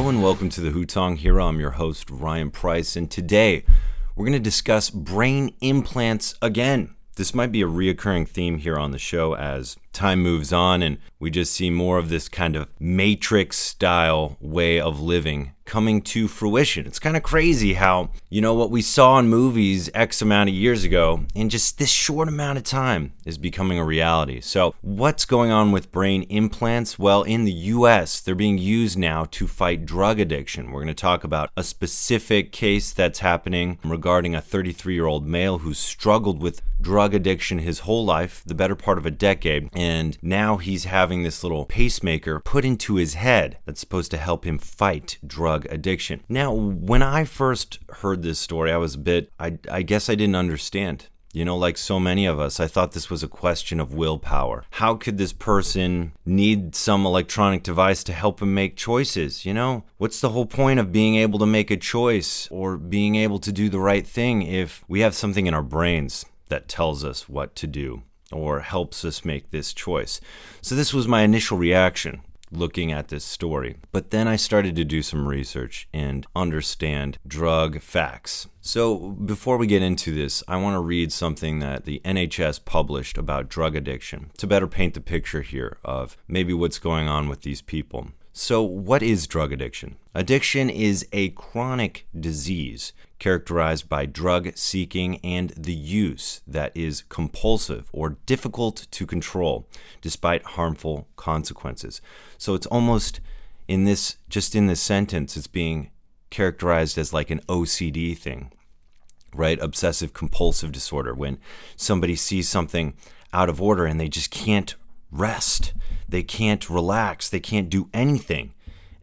Hello and welcome to the Hutong Hero. I'm your host, Ryan Price, and today we're going to discuss brain implants again. This might be a reoccurring theme here on the show as time moves on and we just see more of this kind of matrix style way of living coming to fruition. It's kind of crazy how, you know, what we saw in movies X amount of years ago in just this short amount of time is becoming a reality. So, what's going on with brain implants? Well, in the US, they're being used now to fight drug addiction. We're going to talk about a specific case that's happening regarding a 33 year old male who struggled with drug addiction his whole life, the better part of a decade and now he's having this little pacemaker put into his head that's supposed to help him fight drug addiction. Now, when I first heard this story, I was a bit, I, I guess I didn't understand. You know, like so many of us, I thought this was a question of willpower. How could this person need some electronic device to help him make choices? You know, what's the whole point of being able to make a choice or being able to do the right thing if we have something in our brains that tells us what to do? or helps us make this choice. So, this was my initial reaction looking at this story. But then I started to do some research and understand drug facts. So, before we get into this, I want to read something that the NHS published about drug addiction to better paint the picture here of maybe what's going on with these people. So, what is drug addiction? Addiction is a chronic disease characterized by drug seeking and the use that is compulsive or difficult to control despite harmful consequences. So, it's almost in this, just in this sentence, it's being characterized as like an OCD thing, right? Obsessive compulsive disorder. When somebody sees something out of order and they just can't rest. They can't relax. They can't do anything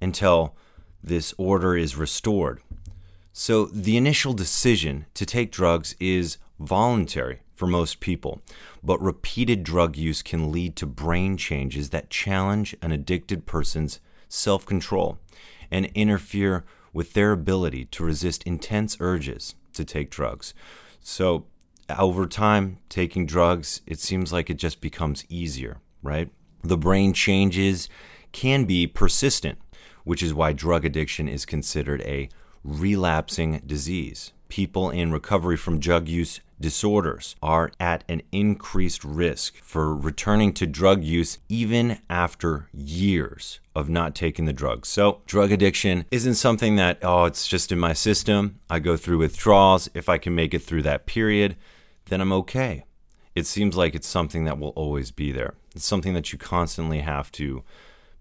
until this order is restored. So, the initial decision to take drugs is voluntary for most people, but repeated drug use can lead to brain changes that challenge an addicted person's self control and interfere with their ability to resist intense urges to take drugs. So, over time, taking drugs, it seems like it just becomes easier right? The brain changes can be persistent, which is why drug addiction is considered a relapsing disease. People in recovery from drug use disorders are at an increased risk for returning to drug use even after years of not taking the drugs. So, drug addiction isn't something that, oh, it's just in my system. I go through withdrawals. If I can make it through that period, then I'm okay it seems like it's something that will always be there. It's something that you constantly have to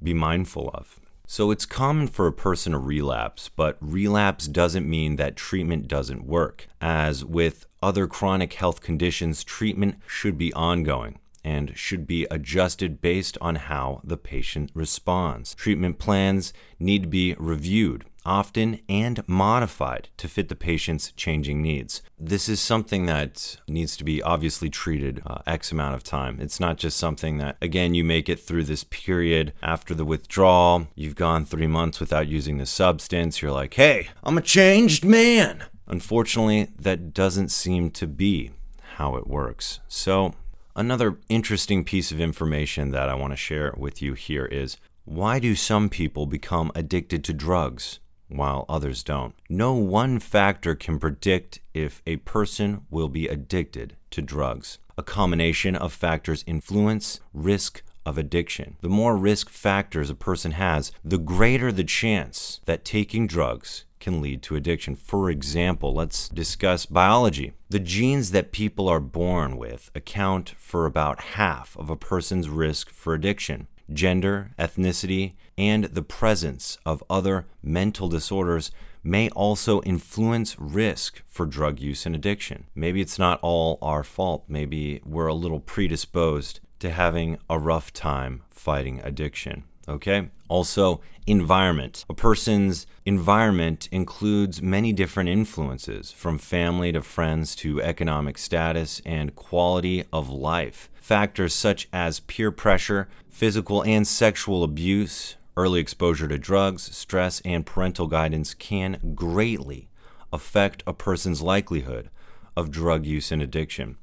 be mindful of. So it's common for a person to relapse, but relapse doesn't mean that treatment doesn't work. As with other chronic health conditions, treatment should be ongoing and should be adjusted based on how the patient responds. Treatment plans need to be reviewed often and modified to fit the patient's changing needs. This is something that needs to be obviously treated uh, X amount of time. It's not just something that, again, you make it through this period after the withdrawal, you've gone three months without using the substance, you're like, hey, I'm a changed man. Unfortunately, that doesn't seem to be how it works. So, another interesting piece of information that I want to share with you here is why do some people become addicted to drugs? While others don't. No one factor can predict if a person will be addicted to drugs. A combination of factors influence risk of addiction. The more risk factors a person has, the greater the chance that taking drugs can lead to addiction. For example, let's discuss biology. The genes that people are born with account for about half of a person's risk for addiction gender, ethnicity, and the presence of other mental disorders may also influence risk for drug use and addiction. Maybe it's not all our fault. Maybe we're a little predisposed to having a rough time fighting addiction. Okay? Also, environment. A person's environment includes many different influences, from family to friends to economic status and quality of life. Factors such as peer pressure, physical and sexual abuse, early exposure to drugs, stress, and parental guidance can greatly affect a person's likelihood of drug use and addiction.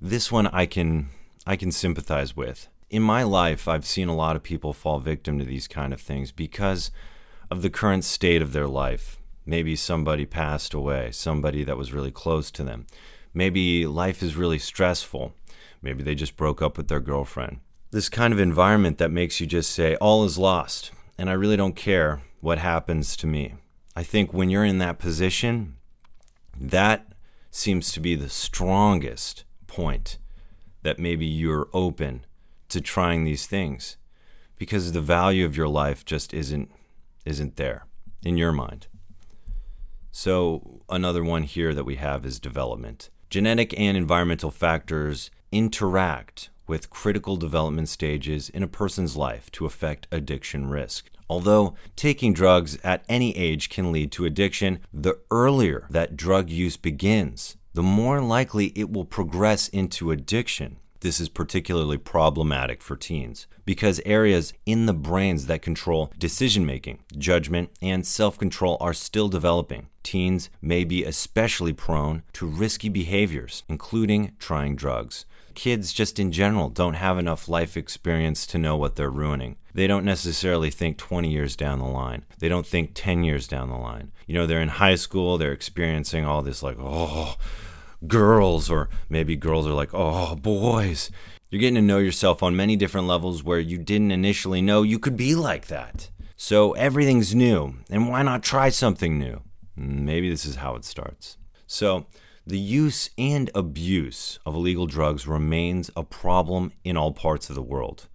This one I can I can sympathize with. In my life, I've seen a lot of people fall victim to these kind of things because of the current state of their life. Maybe somebody passed away, somebody that was really close to them. Maybe life is really stressful. Maybe they just broke up with their girlfriend. This kind of environment that makes you just say, all is lost, and I really don't care what happens to me. I think when you're in that position, that seems to be the strongest point that maybe you're open to trying these things because the value of your life just isn't isn't there in your mind. So another one here that we have is development. Genetic and environmental factors interact with critical development stages in a person's life to affect addiction risk. Although taking drugs at any age can lead to addiction, the earlier that drug use begins, the more likely it will progress into addiction. This is particularly problematic for teens because areas in the brains that control decision making, judgment, and self control are still developing. Teens may be especially prone to risky behaviors, including trying drugs. Kids, just in general, don't have enough life experience to know what they're ruining. They don't necessarily think 20 years down the line. They don't think 10 years down the line. You know, they're in high school, they're experiencing all this, like, oh, girls, or maybe girls are like, oh, boys. You're getting to know yourself on many different levels where you didn't initially know you could be like that. So everything's new, and why not try something new? Maybe this is how it starts. So, the use and abuse of illegal drugs remains a problem in all parts of the world,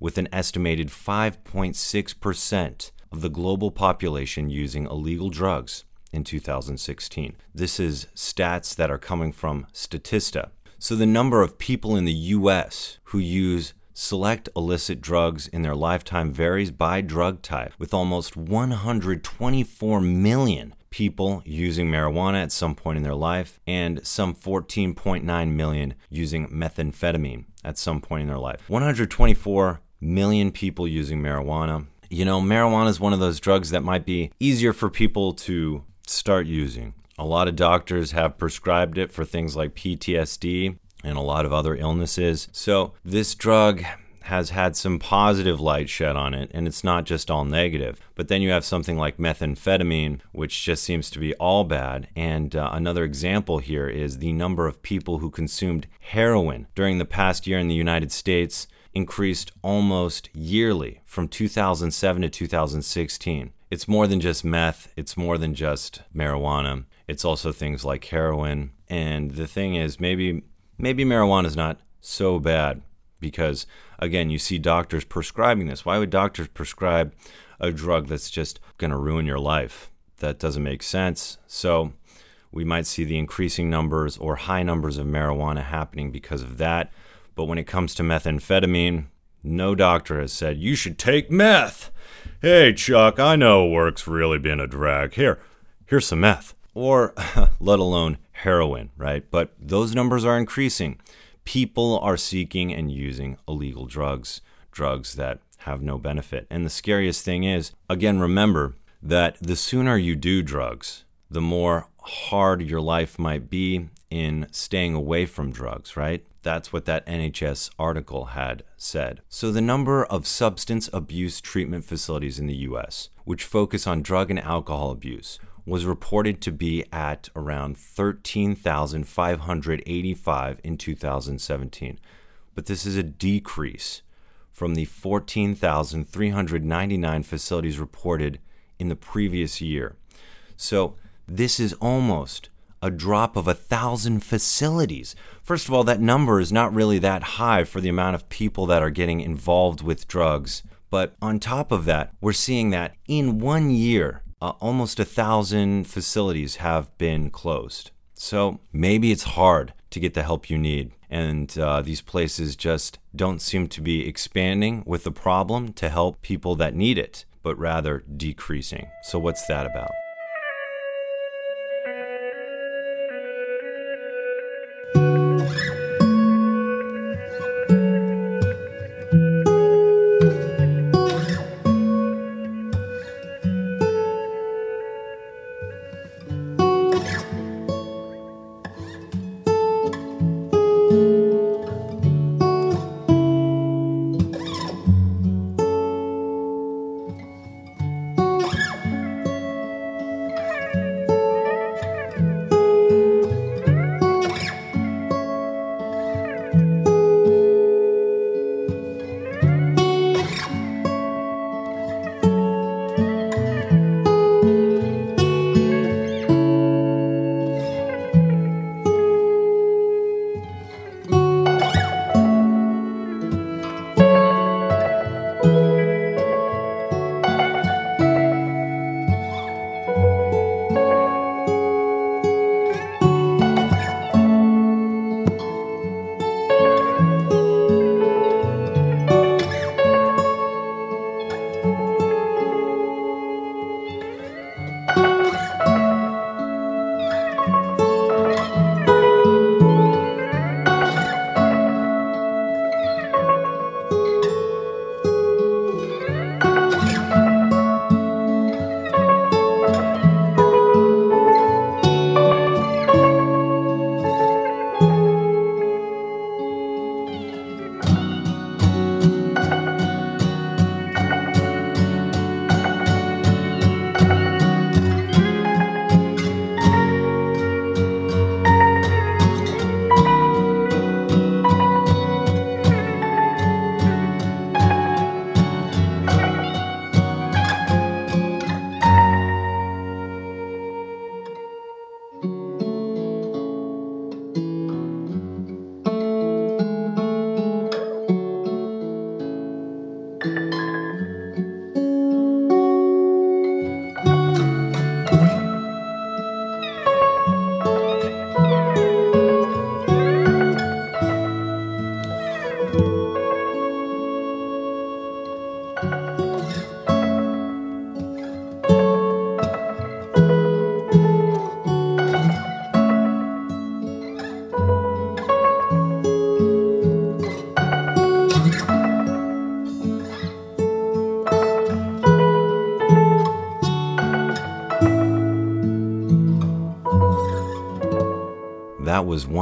with an estimated 5.6% of the global population using illegal drugs in 2016. This is stats that are coming from Statista. So the number of people in the US who use select illicit drugs in their lifetime varies by drug type, with almost 124 million people using marijuana at some point in their life and some 14.9 million using methamphetamine at some point in their life. 124 million people using marijuana. You know, marijuana is one of those drugs that might be easier for people to start using. A lot of doctors have prescribed it for things like PTSD and a lot of other illnesses. So, this drug has had some positive light shed on it, and it's not just all negative. But then you have something like methamphetamine, which just seems to be all bad. And uh, another example here is the number of people who consumed heroin during the past year in the United States increased almost yearly from 2007 to 2016 it's more than just meth, it's more than just marijuana. It's also things like heroin. And the thing is, maybe maybe marijuana is not so bad because again, you see doctors prescribing this. Why would doctors prescribe a drug that's just going to ruin your life? That doesn't make sense. So, we might see the increasing numbers or high numbers of marijuana happening because of that. But when it comes to methamphetamine, no doctor has said you should take meth. Hey, Chuck, I know work's really been a drag. Here, here's some meth. Or, let alone heroin, right? But those numbers are increasing. People are seeking and using illegal drugs, drugs that have no benefit. And the scariest thing is, again, remember that the sooner you do drugs, the more hard your life might be in staying away from drugs, right? That's what that NHS article had said. So, the number of substance abuse treatment facilities in the US, which focus on drug and alcohol abuse, was reported to be at around 13,585 in 2017. But this is a decrease from the 14,399 facilities reported in the previous year. So, this is almost a drop of a thousand facilities. First of all, that number is not really that high for the amount of people that are getting involved with drugs. But on top of that, we're seeing that in one year, uh, almost a thousand facilities have been closed. So maybe it's hard to get the help you need. And uh, these places just don't seem to be expanding with the problem to help people that need it, but rather decreasing. So, what's that about?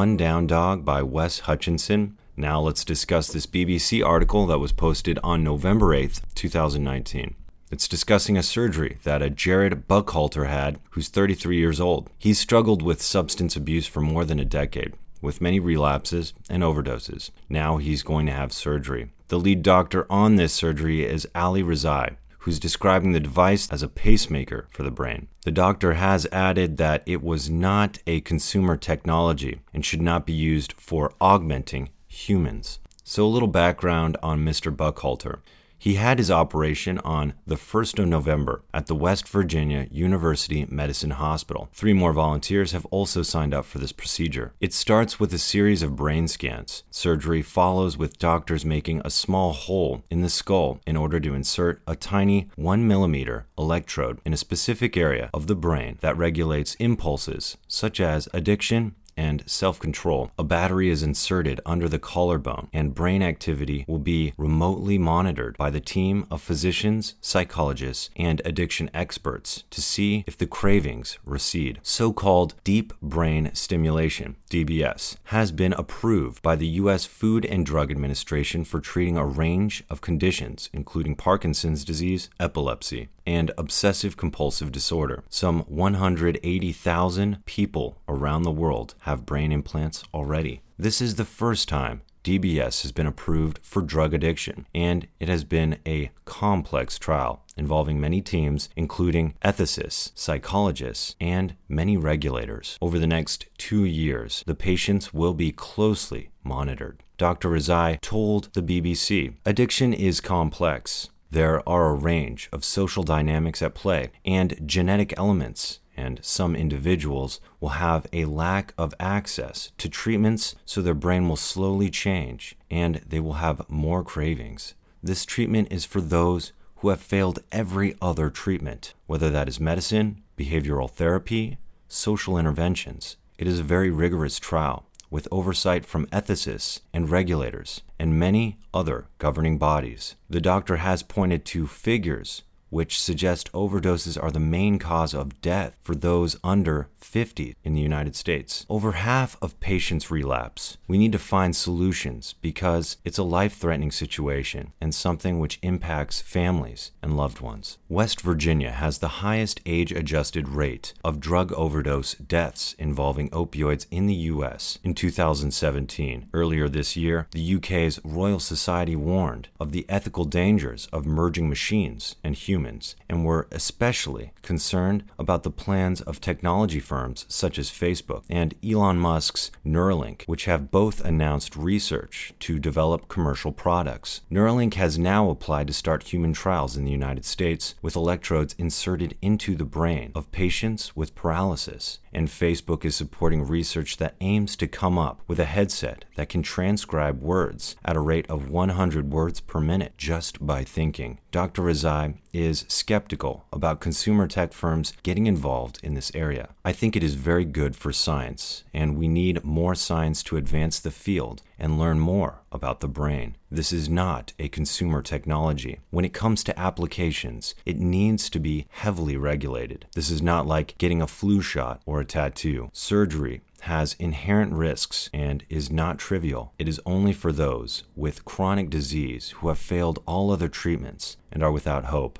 One Down Dog by Wes Hutchinson. Now let's discuss this BBC article that was posted on November 8th, 2019. It's discussing a surgery that a Gerod Buckhalter had, who's 33 years old. He's struggled with substance abuse for more than a decade, with many relapses and overdoses. Now he's going to have surgery. The lead doctor on this surgery is Ali Rezai, who's describing the device as a pacemaker for the brain. The doctor has added that it was not a consumer technology and should not be used for augmenting humans. So, a little background on Mr. Buckhalter. He had his operation on the 1st of November at the West Virginia University Medicine Hospital. Three more volunteers have also signed up for this procedure. It starts with a series of brain scans. Surgery follows with doctors making a small hole in the skull in order to insert a tiny 1 millimeter electrode in a specific area of the brain that regulates impulses such as addiction and self control. A battery is inserted under the collarbone, and brain activity will be remotely monitored by the team of physicians, psychologists, and addiction experts to see if the cravings recede. So called deep brain stimulation, DBS, has been approved by the U.S. Food and Drug Administration for treating a range of conditions, including Parkinson's disease, epilepsy, and obsessive compulsive disorder. Some 180,000 people around the world have brain implants already. This is the first time DBS has been approved for drug addiction, and it has been a complex trial involving many teams, including ethicists, psychologists, and many regulators. Over the next two years, the patients will be closely monitored. Dr. Rezai told the BBC Addiction is complex. There are a range of social dynamics at play and genetic elements, and some individuals will have a lack of access to treatments, so their brain will slowly change and they will have more cravings. This treatment is for those who have failed every other treatment, whether that is medicine, behavioral therapy, social interventions. It is a very rigorous trial with oversight from ethicists and regulators and many other governing bodies. The doctor has pointed to figures which suggest overdoses are the main cause of death for those under 50 in the United States. Over half of patients relapse. We need to find solutions because it's a life threatening situation and something which impacts families and loved ones. West Virginia has the highest age adjusted rate of drug overdose deaths involving opioids in the U.S. in 2017. Earlier this year, the UK's Royal Society warned of the ethical dangers of merging machines and humans and were especially concerned about the plans of technology firms such as Facebook and Elon Musk's Neuralink, which have both announced research to develop commercial products. Neuralink has now applied to start human trials in the United States with electrodes inserted into the brain of patients with paralysis. And Facebook is supporting research that aims to come up with a headset that can transcribe words at a rate of 100 words per minute just by thinking. Dr. Rezai is skeptical about consumer tech firms getting involved in this area. I think it is very good for science, and we need more science to advance the field and learn more about the brain. This is not a consumer technology. When it comes to applications, it needs to be heavily regulated. This is not like getting a flu shot or a tattoo. Surgery has inherent risks and is not trivial. It is only for those with chronic disease who have failed all other treatments and are without hope.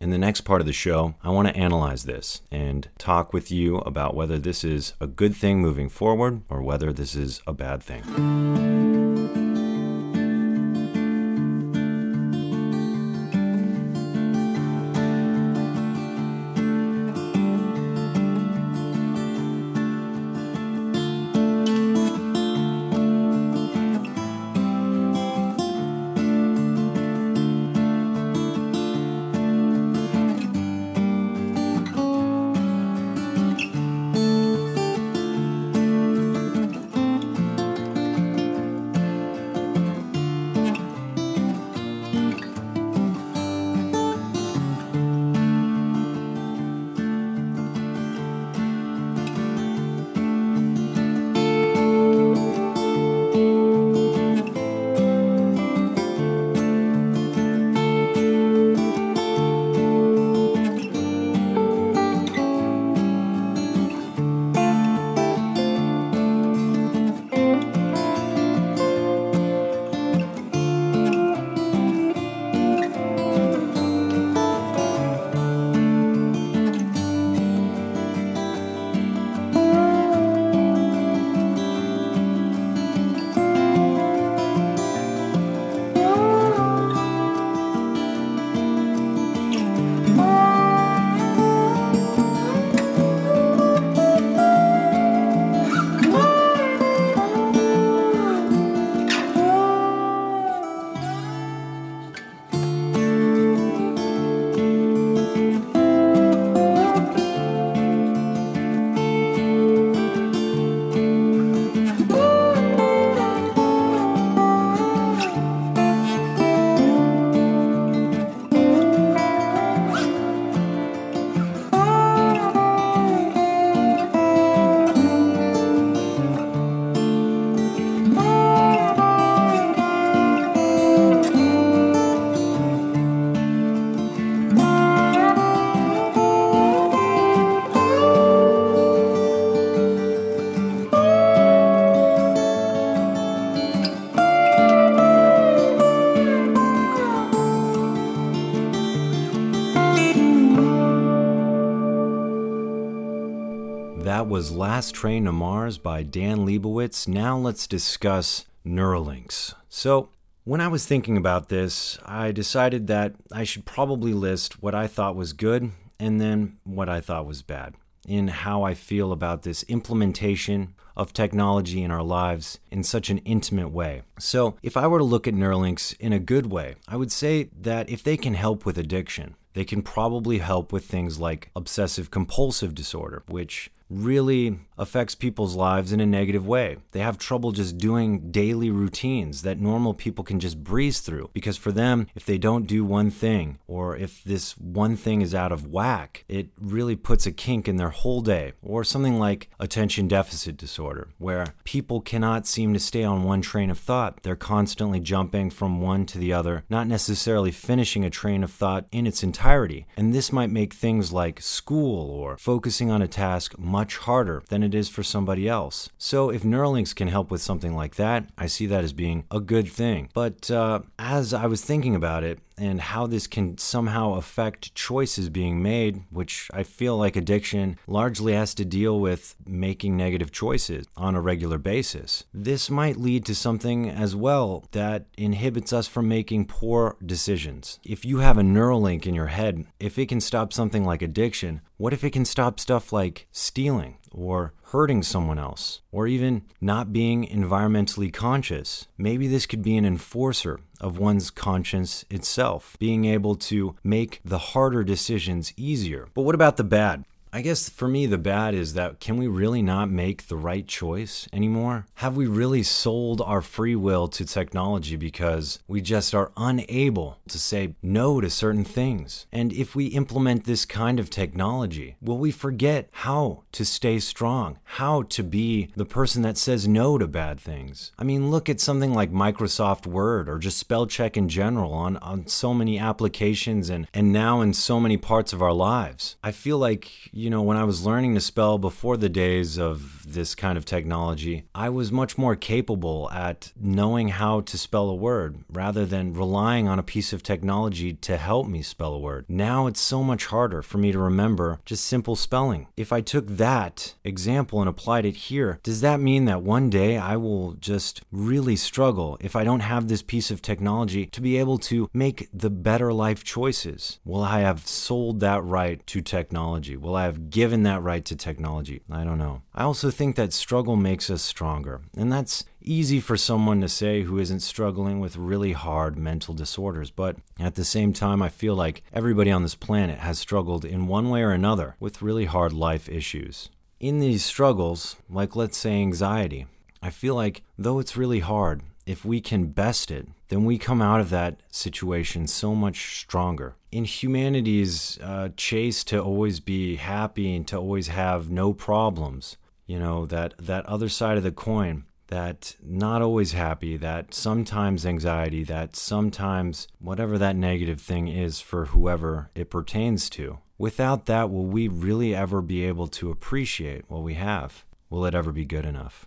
In the next part of the show, I want to analyze this and talk with you about whether this is a good thing moving forward or whether this is a bad thing. Last Train to Mars by Dan Lebowitz. Now let's discuss Neuralinks. So, when I was thinking about this, I decided that I should probably list what I thought was good and then what I thought was bad in how I feel about this implementation of technology in our lives in such an intimate way. So, if I were to look at Neuralinks in a good way, I would say that if they can help with addiction, they can probably help with things like obsessive compulsive disorder, which really affects people's lives in a negative way. They have trouble just doing daily routines that normal people can just breeze through because for them, if they don't do one thing or if this one thing is out of whack, it really puts a kink in their whole day. Or something like attention deficit disorder, where people cannot seem to stay on one train of thought. They're constantly jumping from one to the other, not necessarily finishing a train of thought in its entirety. And this might make things like school or focusing on a task much harder than it is for somebody else. So if Neuralinks can help with something like that, I see that as being a good thing. But uh, as I was thinking about it, and how this can somehow affect choices being made, which I feel like addiction largely has to deal with making negative choices on a regular basis. This might lead to something as well that inhibits us from making poor decisions. If you have a Neuralink in your head, if it can stop something like addiction, what if it can stop stuff like stealing or hurting someone else or even not being environmentally conscious? Maybe this could be an enforcer of one's conscience itself, being able to make the harder decisions easier. But what about the bad? I guess for me, the bad is that can we really not make the right choice anymore? Have we really sold our free will to technology because we just are unable to say no to certain things? And if we implement this kind of technology, will we forget how to stay strong, how to be the person that says no to bad things? I mean, look at something like Microsoft Word or just spell check in general on, on so many applications and, and now in so many parts of our lives. I feel like, you know, when I was learning to spell before the days of this kind of technology, I was much more capable at knowing how to spell a word rather than relying on a piece of technology to help me spell a word. Now it's so much harder for me to remember just simple spelling. If I took that example and applied it here, does that mean that one day I will just really struggle if I don't have this piece of technology to be able to make the better life choices? Will I have sold that right to technology? Will I have given that right to technology. I don't know. I also think that struggle makes us stronger. And that's easy for someone to say who isn't struggling with really hard mental disorders. But at the same time, I feel like everybody on this planet has struggled in one way or another with really hard life issues. In these struggles, like let's say anxiety, I feel like though it's really hard, if we can best it, then we come out of that situation so much stronger. In humanity's uh, chase to always be happy and to always have no problems, you know, that, that other side of the coin, that not always happy, that sometimes anxiety, that sometimes whatever that negative thing is for whoever it pertains to. Without that, will we really ever be able to appreciate what we have? Will it ever be good enough?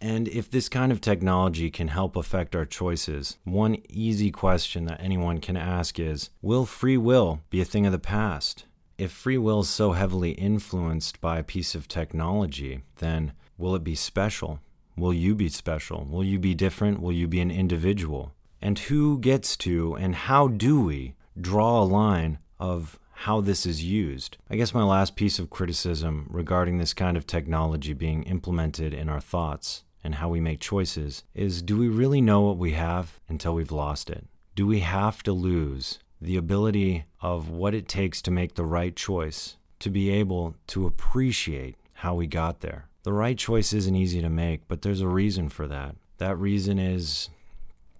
And if this kind of technology can help affect our choices, one easy question that anyone can ask is Will free will be a thing of the past? If free will is so heavily influenced by a piece of technology, then will it be special? Will you be special? Will you be different? Will you be an individual? And who gets to and how do we draw a line of how this is used. I guess my last piece of criticism regarding this kind of technology being implemented in our thoughts and how we make choices is do we really know what we have until we've lost it? Do we have to lose the ability of what it takes to make the right choice to be able to appreciate how we got there? The right choice isn't easy to make, but there's a reason for that. That reason is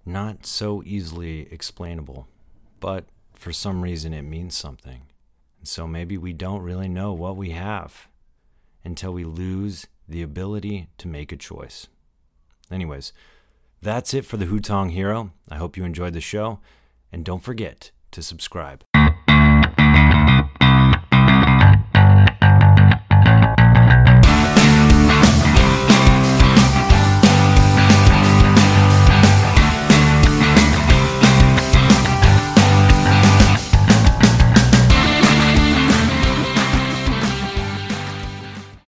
not so easily explainable, but for some reason it means something. And so maybe we don't really know what we have until we lose the ability to make a choice. Anyways, that's it for the Hutong Hero. I hope you enjoyed the show, and don't forget to subscribe.